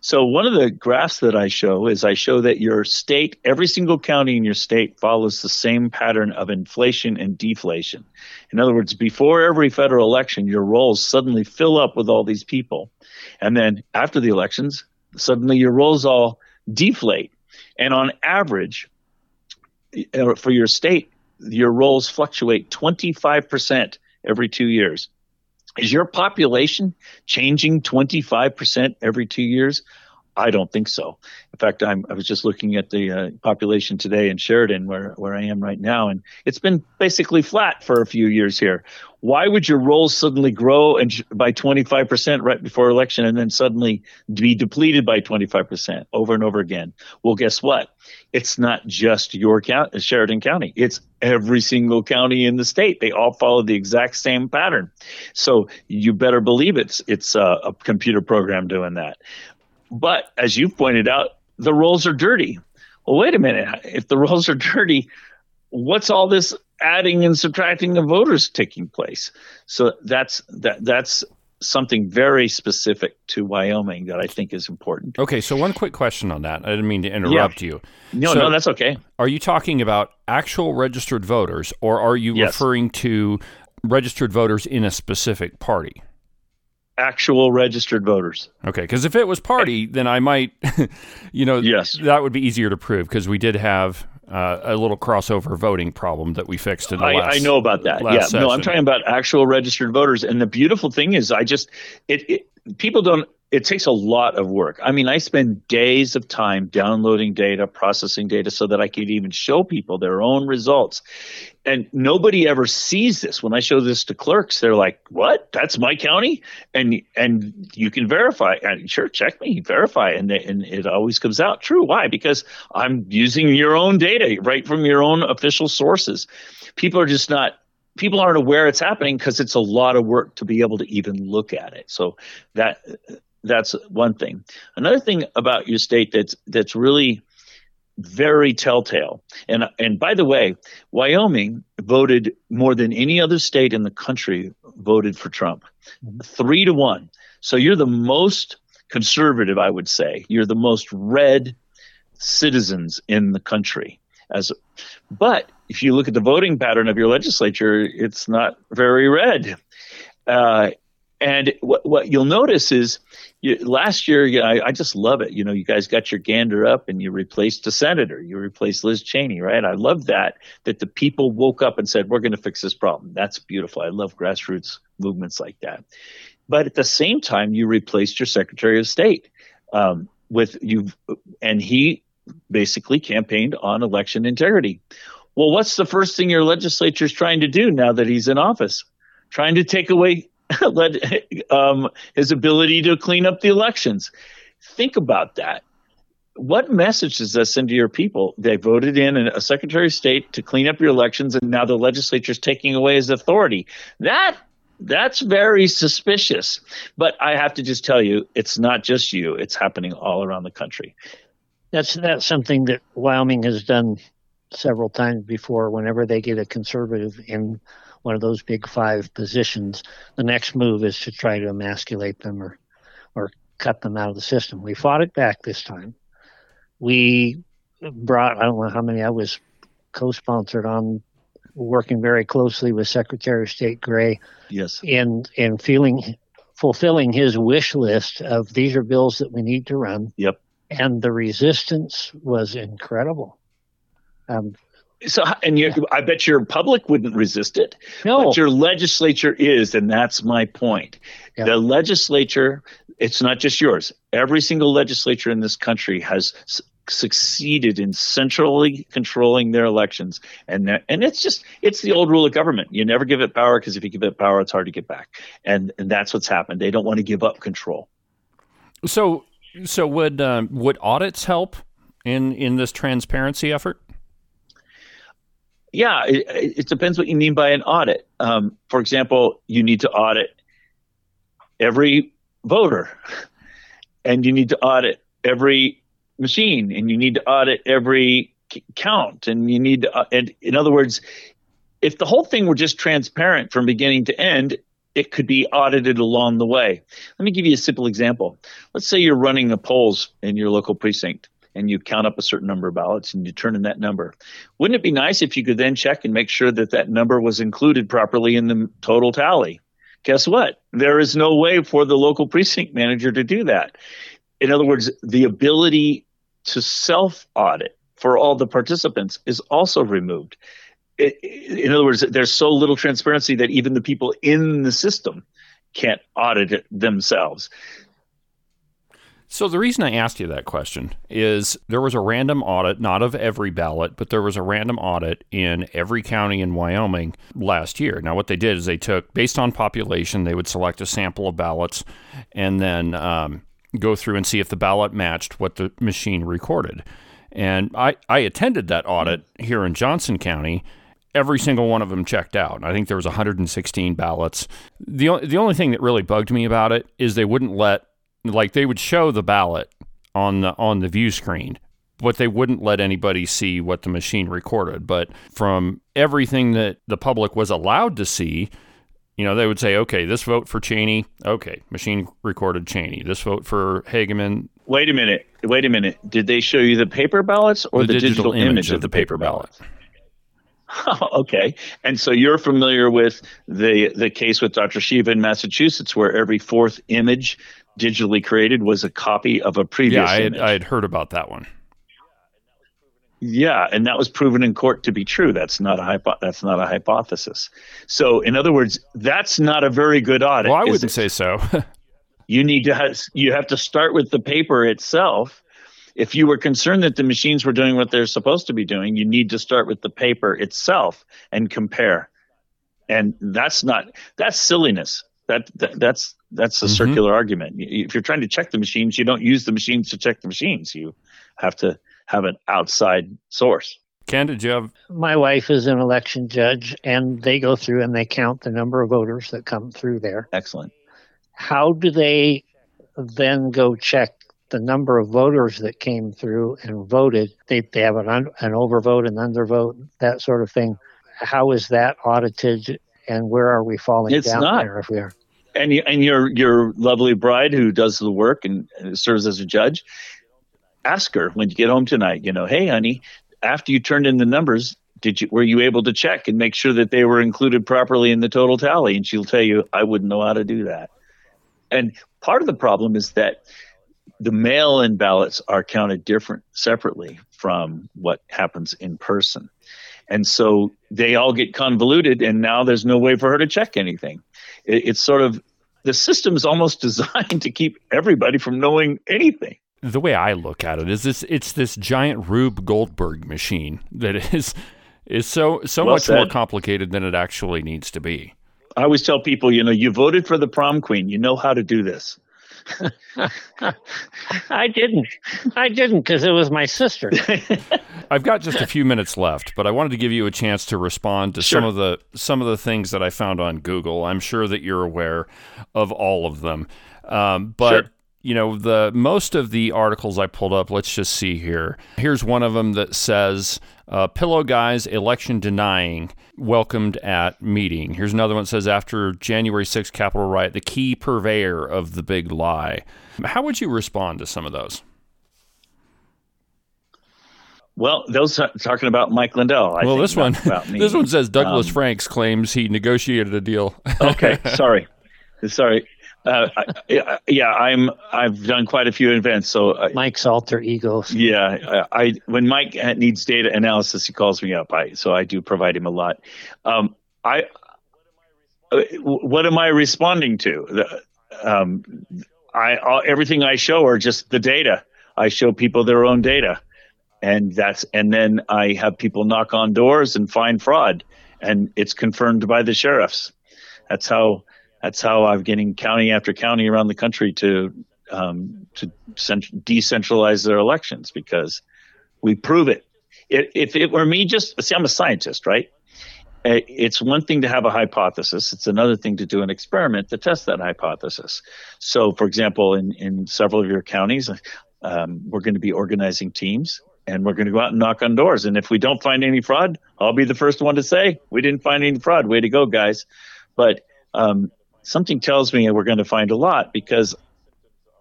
So one of the graphs that I show is I show that your state, every single county in your state follows the same pattern of inflation and deflation. In other words, before every federal election, your rolls suddenly fill up with all these people. And then after the elections, suddenly your rolls all deflate. And on average, uh, for your state, your rolls fluctuate 25% every two years. Is your population changing 25% every two years? I don't think so. In fact, I'm, i was just looking at the uh, population today in Sheridan, where, where I am right now, and it's been basically flat for a few years here. Why would your rolls suddenly grow and by 25% right before election and then suddenly be depleted by 25% over and over again? Well, guess what? It's not just your county, Sheridan County. It's every single county in the state. They all follow the exact same pattern. So you better believe it's it's a, a computer program doing that. But as you pointed out, the rolls are dirty. Well, wait a minute. If the rolls are dirty, what's all this adding and subtracting of voters taking place? So that's that that's something very specific to Wyoming that I think is important. Okay, so one quick question on that. I didn't mean to interrupt yeah. you. No, so no, that's okay. Are you talking about actual registered voters or are you yes. referring to registered voters in a specific party? Actual registered voters. Okay, because if it was party, then I might, (laughs) you know, yes, that would be easier to prove because we did have uh, a little crossover voting problem that we fixed in the I, last. I know about that. Yeah, session. no, I'm talking about actual registered voters. And the beautiful thing is, I just it, it people don't it takes a lot of work. I mean, I spend days of time downloading data, processing data so that I can even show people their own results. And nobody ever sees this. When I show this to clerks, they're like, "What? That's my county?" And and you can verify. And sure, check me, verify, and they, and it always comes out true. Why? Because I'm using your own data right from your own official sources. People are just not people aren't aware it's happening because it's a lot of work to be able to even look at it. So that that's one thing. Another thing about your state that's that's really very telltale. And and by the way, Wyoming voted more than any other state in the country voted for Trump, mm-hmm. three to one. So you're the most conservative, I would say. You're the most red citizens in the country. As, but if you look at the voting pattern of your legislature, it's not very red. Uh, and what, what you'll notice is you, last year, you know, I, I, just love it. You know, you guys got your gander up and you replaced a senator. You replaced Liz Cheney, right? I love that, that the people woke up and said, we're going to fix this problem. That's beautiful. I love grassroots movements like that. But at the same time, you replaced your Secretary of State um, with you, and he basically campaigned on election integrity. Well, what's the first thing your legislature is trying to do now that he's in office? Trying to take away (laughs) led um, his ability to clean up the elections. Think about that. What message does that send to your people? They voted in a Secretary of State to clean up your elections, and now the legislature is taking away his authority. That that's very suspicious. But I have to just tell you, it's not just you; it's happening all around the country. That's that's something that Wyoming has done several times before. Whenever they get a conservative in one of those big five positions, the next move is to try to emasculate them or or cut them out of the system. We fought it back this time. We brought I don't know how many I was co-sponsored on working very closely with Secretary of State Gray. Yes. In in feeling fulfilling his wish list of these are bills that we need to run. Yep. And the resistance was incredible. Um, so, and you, I bet your public wouldn't resist it. No. But your legislature is, and that's my point. Yep. The legislature, it's not just yours. Every single legislature in this country has s- succeeded in centrally controlling their elections, and and it's just it's the old rule of government. You never give it power because if you give it power, it's hard to get back, and and that's what's happened. They don't want to give up control. So, so would um, would audits help in in this transparency effort? Yeah, it, it, depends what you mean by an audit. Um, for example, you need to audit every voter, and you need to audit every machine, and you need to audit every count, and you need. Uh, and in other words, if the whole thing were just transparent from beginning to end, it could be audited along the way. Let me give you a simple example. Let's say you're running the polls in your local precinct and you count up a certain number of ballots and you turn in that number. Wouldn't it be nice if you could then check and make sure that that number was included properly in the total tally? Guess what? There is no way for the local precinct manager to do that. In other words, the ability to self audit for all the participants is also removed. In other words, there's so little transparency that even the people in the system can't audit it themselves. So the reason I asked you that question is there was a random audit, not of every ballot, but there was a random audit in every county in Wyoming last year. Now, what they did is they took, based on population, they would select a sample of ballots and then um, go through and see if the ballot matched what the machine recorded. And I, I attended that audit here in Johnson County. Every single one of them checked out. I think there was 116 ballots. The, the only thing that really bugged me about it is they wouldn't let like they would show the ballot on the on the view screen but they wouldn't let anybody see what the machine recorded. But from everything that the public was allowed to see you know they would say okay this vote for cheney. Okay machine recorded cheney. This vote for hageman. Wait a minute. Wait a minute. Did they show you the paper ballots or the, the digital, digital, image, of, of the paper ballot, ballot? (laughs) okay, and so you're familiar with the the case with Dr. Shiva in Massachusetts, where every fourth image digitally created was a copy of a previous. Yeah, I had, I had heard about that one. Yeah, and that was proven in court to be true. That's not a hypo- that's not a hypothesis. So, in other words, that's not a very good audit. Well, I wouldn't say so. (laughs) you need to have, you have to start with the paper itself. If you were concerned that the machines were doing what they're supposed to be doing, you need to start with the paper itself and compare. And that's not that's silliness. That, that that's that's a mm-hmm. circular argument. If you're trying to check the machines, you don't use the machines to check the machines. You have to have an outside source. Ken, did you have? My wife is an election judge, and they go through and they count the number of voters that come through there. Excellent. How do they then go check the number of voters that came through and voted? They, they have an, un, an overvote and undervote, that sort of thing. How is that audited, and where are we falling it's down not. there if we are? And you, and your your lovely bride who does the work and serves as a judge, ask her when you get home tonight. You know, hey, honey, after you turned in the numbers, did you were you able to check and make sure that they were included properly in the total tally? And she'll tell you, I wouldn't know how to do that. And part of the problem is that the mail-in ballots are counted different separately from what happens in person. And so they all get convoluted, and now there's no way for her to check anything it, it's sort of the system is almost (laughs) designed to keep everybody from knowing anything. The way I look at it is this it's this giant Rube Goldberg machine that is is so so well much said. more complicated than it actually needs to be. I always tell people, you know, you voted for the prom queen, you know how to do this. I didn't. I didn't because it was my sister. (laughs) I've got just a few minutes left, but I wanted to give you a chance to respond to sure. some of the some of the things that I found on Google. I'm sure that you're aware of all of them, um, but. Sure you know the most of the articles I pulled up. Let's just see here. Here's one of them that says uh, "Pillow Guys election denying welcomed at meeting." Here's another one that says after January 6th Capitol riot, the key purveyor of the big lie. How would you respond to some of those? Well, those talking about Mike Lindell. I well, this one, this one says Douglas um, Franks claims he negotiated a deal. (laughs) okay, sorry, sorry. Uh, I, yeah, I'm. I've done quite a few events. So I, Mike's alter egos. Yeah, I, I, when Mike needs data analysis, he calls me up. I so I do provide him a lot. Um, I what am I responding to? The, um, I all, everything I show are just the data. I show people their own data, and that's and then I have people knock on doors and find fraud, and it's confirmed by the sheriffs. That's how that's how I'm getting county after county around the country to um, to cent- decentralize their elections because we prove it. it. If it were me, just see, I'm a scientist, right? It's one thing to have a hypothesis. It's another thing to do an experiment to test that hypothesis. So, for example, in, in several of your counties, um, we're going to be organizing teams and we're going to go out and knock on doors. And if we don't find any fraud, I'll be the first one to say we didn't find any fraud. Way to go, guys! But um, something tells me we're going to find a lot because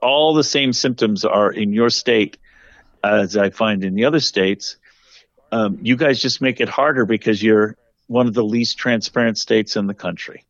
all the same symptoms are in your state as I find in the other states. Um, you guys just make it harder because you're one of the least transparent states in the country.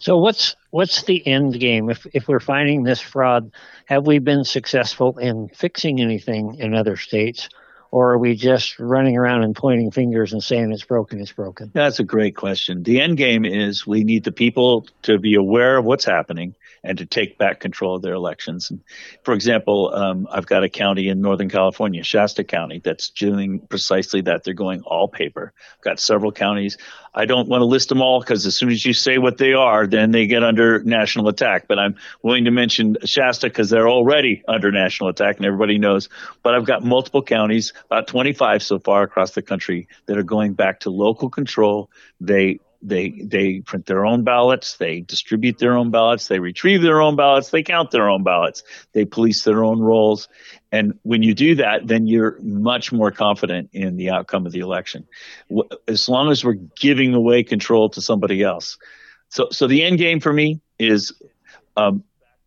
So what's what's the end game? If if we're finding this fraud, have we been successful in fixing anything in other states, or are we just running around and pointing fingers and saying it's broken, it's broken? That's a great question. The end game is we need the people to be aware of what's happening and to take back control of their elections. And for example, um, I've got a county in Northern California, Shasta County, that's doing precisely that. They're going all paper. I've got several counties. I don't want to list them all because as soon as you say what they are, then they get under national attack. But I'm willing to mention Shasta because they're already under national attack and everybody knows. But I've got multiple counties, about 25 so far across the country, that are going back to local control. They they they print their own ballots, they distribute their own ballots, they retrieve their own ballots, they count their own ballots, they police their own rolls. And when you do that, then you're much more confident in the outcome of the election. As long as we're giving away control to somebody else. So so the end game for me is um,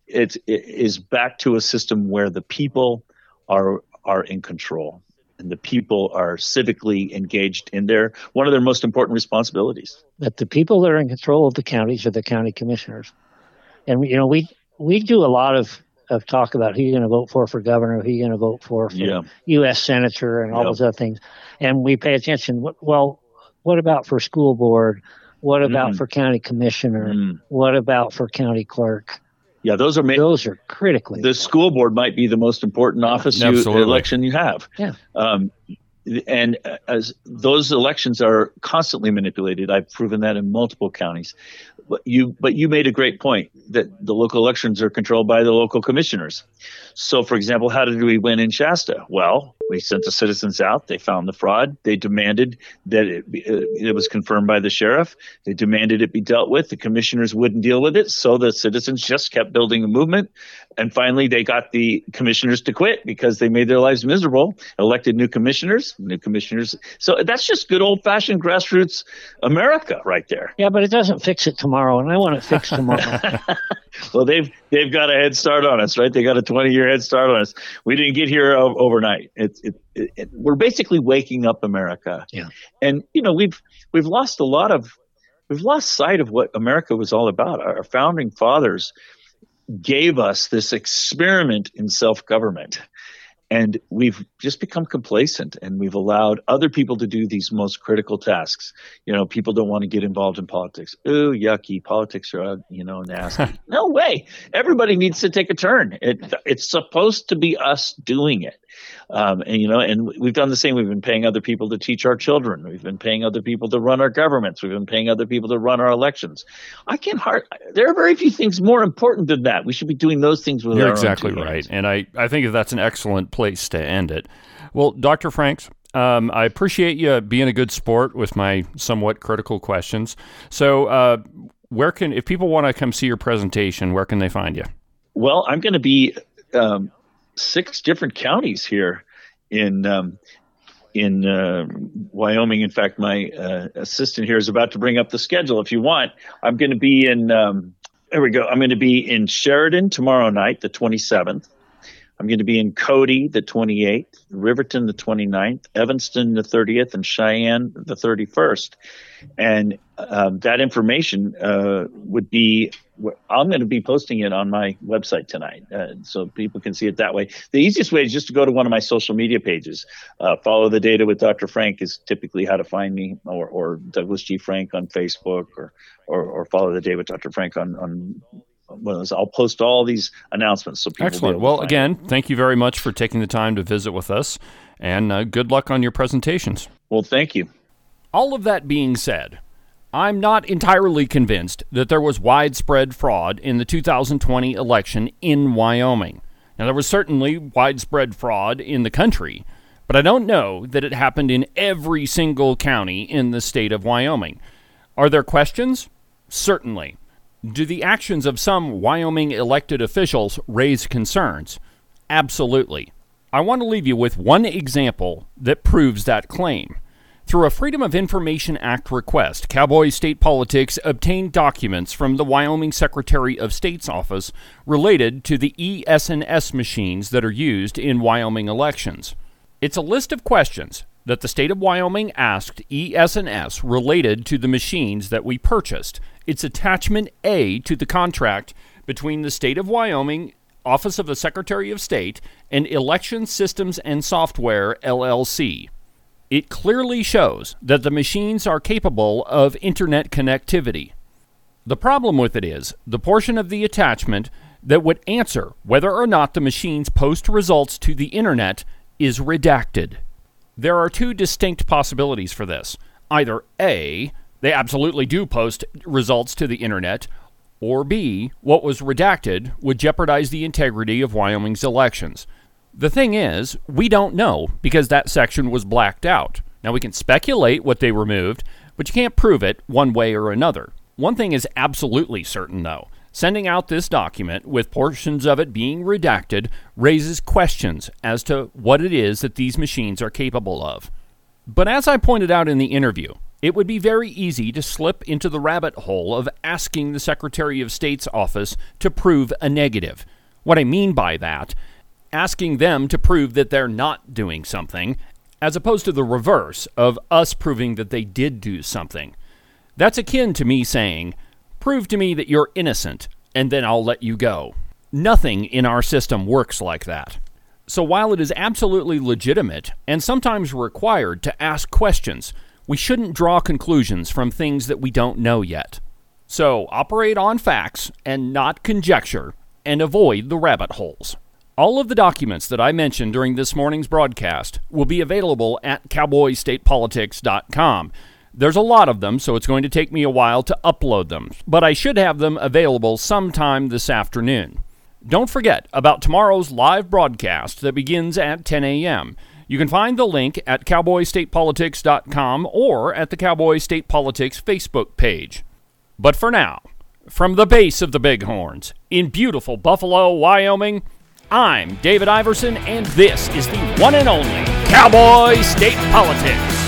it, it is back to a system where the people are are in control and the people are civically engaged in their one of their most important responsibilities. That the people that are in control of the counties are the county commissioners, and you know we we do a lot of of talk about who you're going to vote for for governor, who you're going to vote for for yeah. U.S. senator, and all those other things, and we pay attention. Well, what about for school board? What about mm. for county commissioner? Mm. What about for county clerk? Yeah, those are ma- those are critically. The school board might be the most important office you, election you have. Yeah. Um, and as those elections are constantly manipulated, I've proven that in multiple counties. But you, but you made a great point that the local elections are controlled by the local commissioners. So, for example, how did we win in Shasta? Well, we sent the citizens out. They found the fraud. They demanded that it, be, uh, it was confirmed by the sheriff. They demanded it be dealt with. The commissioners wouldn't deal with it, so the citizens just kept building a movement. And finally, they got the commissioners to quit because they made their lives miserable. Elected new commissioners, new commissioners. So that's just good old-fashioned grassroots America, right there. Yeah, but it doesn't fix it tomorrow, and I want it fixed tomorrow. (laughs) well, they've they've got a head start on us, right? They got a 20-year head start on us. We didn't get here overnight. It's it, it, it, we're basically waking up America. Yeah. And you know, we've we've lost a lot of we've lost sight of what America was all about. Our founding fathers gave us this experiment in self-government and we've just become complacent and we've allowed other people to do these most critical tasks. You know, people don't want to get involved in politics. Ooh, yucky. Politics are, you know, nasty. (laughs) no way. Everybody needs to take a turn. It, it's supposed to be us doing it. Um, and you know, and we've done the same. We've been paying other people to teach our children. We've been paying other people to run our governments. We've been paying other people to run our elections. I can hard. There are very few things more important than that. We should be doing those things with You're our exactly right, and I I think that's an excellent place to end it. Well, Dr. Franks, um, I appreciate you being a good sport with my somewhat critical questions. So, uh, where can, if people want to come see your presentation, where can they find you? Well, I'm going to be um, six different counties here in um, in uh, Wyoming. In fact, my uh, assistant here is about to bring up the schedule. If you want, I'm going to be in. Um, there we go. I'm going to be in Sheridan tomorrow night, the 27th. I'm going to be in Cody the 28th, Riverton the 29th, Evanston the 30th, and Cheyenne the 31st. And um, that information uh, would be I'm going to be posting it on my website tonight, uh, so people can see it that way. The easiest way is just to go to one of my social media pages. Uh, follow the data with Dr. Frank is typically how to find me, or, or Douglas G. Frank on Facebook, or, or, or follow the data with Dr. Frank on on I'll post all these announcements so people. Excellent. well, again, it. thank you very much for taking the time to visit with us, and uh, good luck on your presentations. Well, thank you. All of that being said, I'm not entirely convinced that there was widespread fraud in the 2020 election in Wyoming. Now, there was certainly widespread fraud in the country, but I don't know that it happened in every single county in the state of Wyoming. Are there questions? Certainly. Do the actions of some Wyoming elected officials raise concerns? Absolutely. I want to leave you with one example that proves that claim. Through a Freedom of Information Act request, Cowboy State Politics obtained documents from the Wyoming Secretary of State's office related to the ES&S machines that are used in Wyoming elections. It's a list of questions that the state of Wyoming asked ES&S related to the machines that we purchased. It's attachment A to the contract between the state of Wyoming Office of the Secretary of State and Election Systems and Software LLC. It clearly shows that the machines are capable of internet connectivity. The problem with it is the portion of the attachment that would answer whether or not the machines post results to the internet is redacted. There are two distinct possibilities for this. Either A, they absolutely do post results to the internet, or B, what was redacted would jeopardize the integrity of Wyoming's elections. The thing is, we don't know because that section was blacked out. Now, we can speculate what they removed, but you can't prove it one way or another. One thing is absolutely certain, though. Sending out this document with portions of it being redacted raises questions as to what it is that these machines are capable of. But as I pointed out in the interview, it would be very easy to slip into the rabbit hole of asking the Secretary of State's office to prove a negative. What I mean by that asking them to prove that they're not doing something, as opposed to the reverse of us proving that they did do something. That's akin to me saying, Prove to me that you're innocent, and then I'll let you go. Nothing in our system works like that. So while it is absolutely legitimate and sometimes required to ask questions, we shouldn't draw conclusions from things that we don't know yet. So operate on facts and not conjecture, and avoid the rabbit holes. All of the documents that I mentioned during this morning's broadcast will be available at cowboystatepolitics.com. There's a lot of them, so it's going to take me a while to upload them, but I should have them available sometime this afternoon. Don't forget about tomorrow's live broadcast that begins at 10 a.m. You can find the link at cowboystatepolitics.com or at the Cowboy State Politics Facebook page. But for now, from the base of the Bighorns in beautiful Buffalo, Wyoming, I'm David Iverson, and this is the one and only Cowboy State Politics.